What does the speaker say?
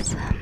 ASMR.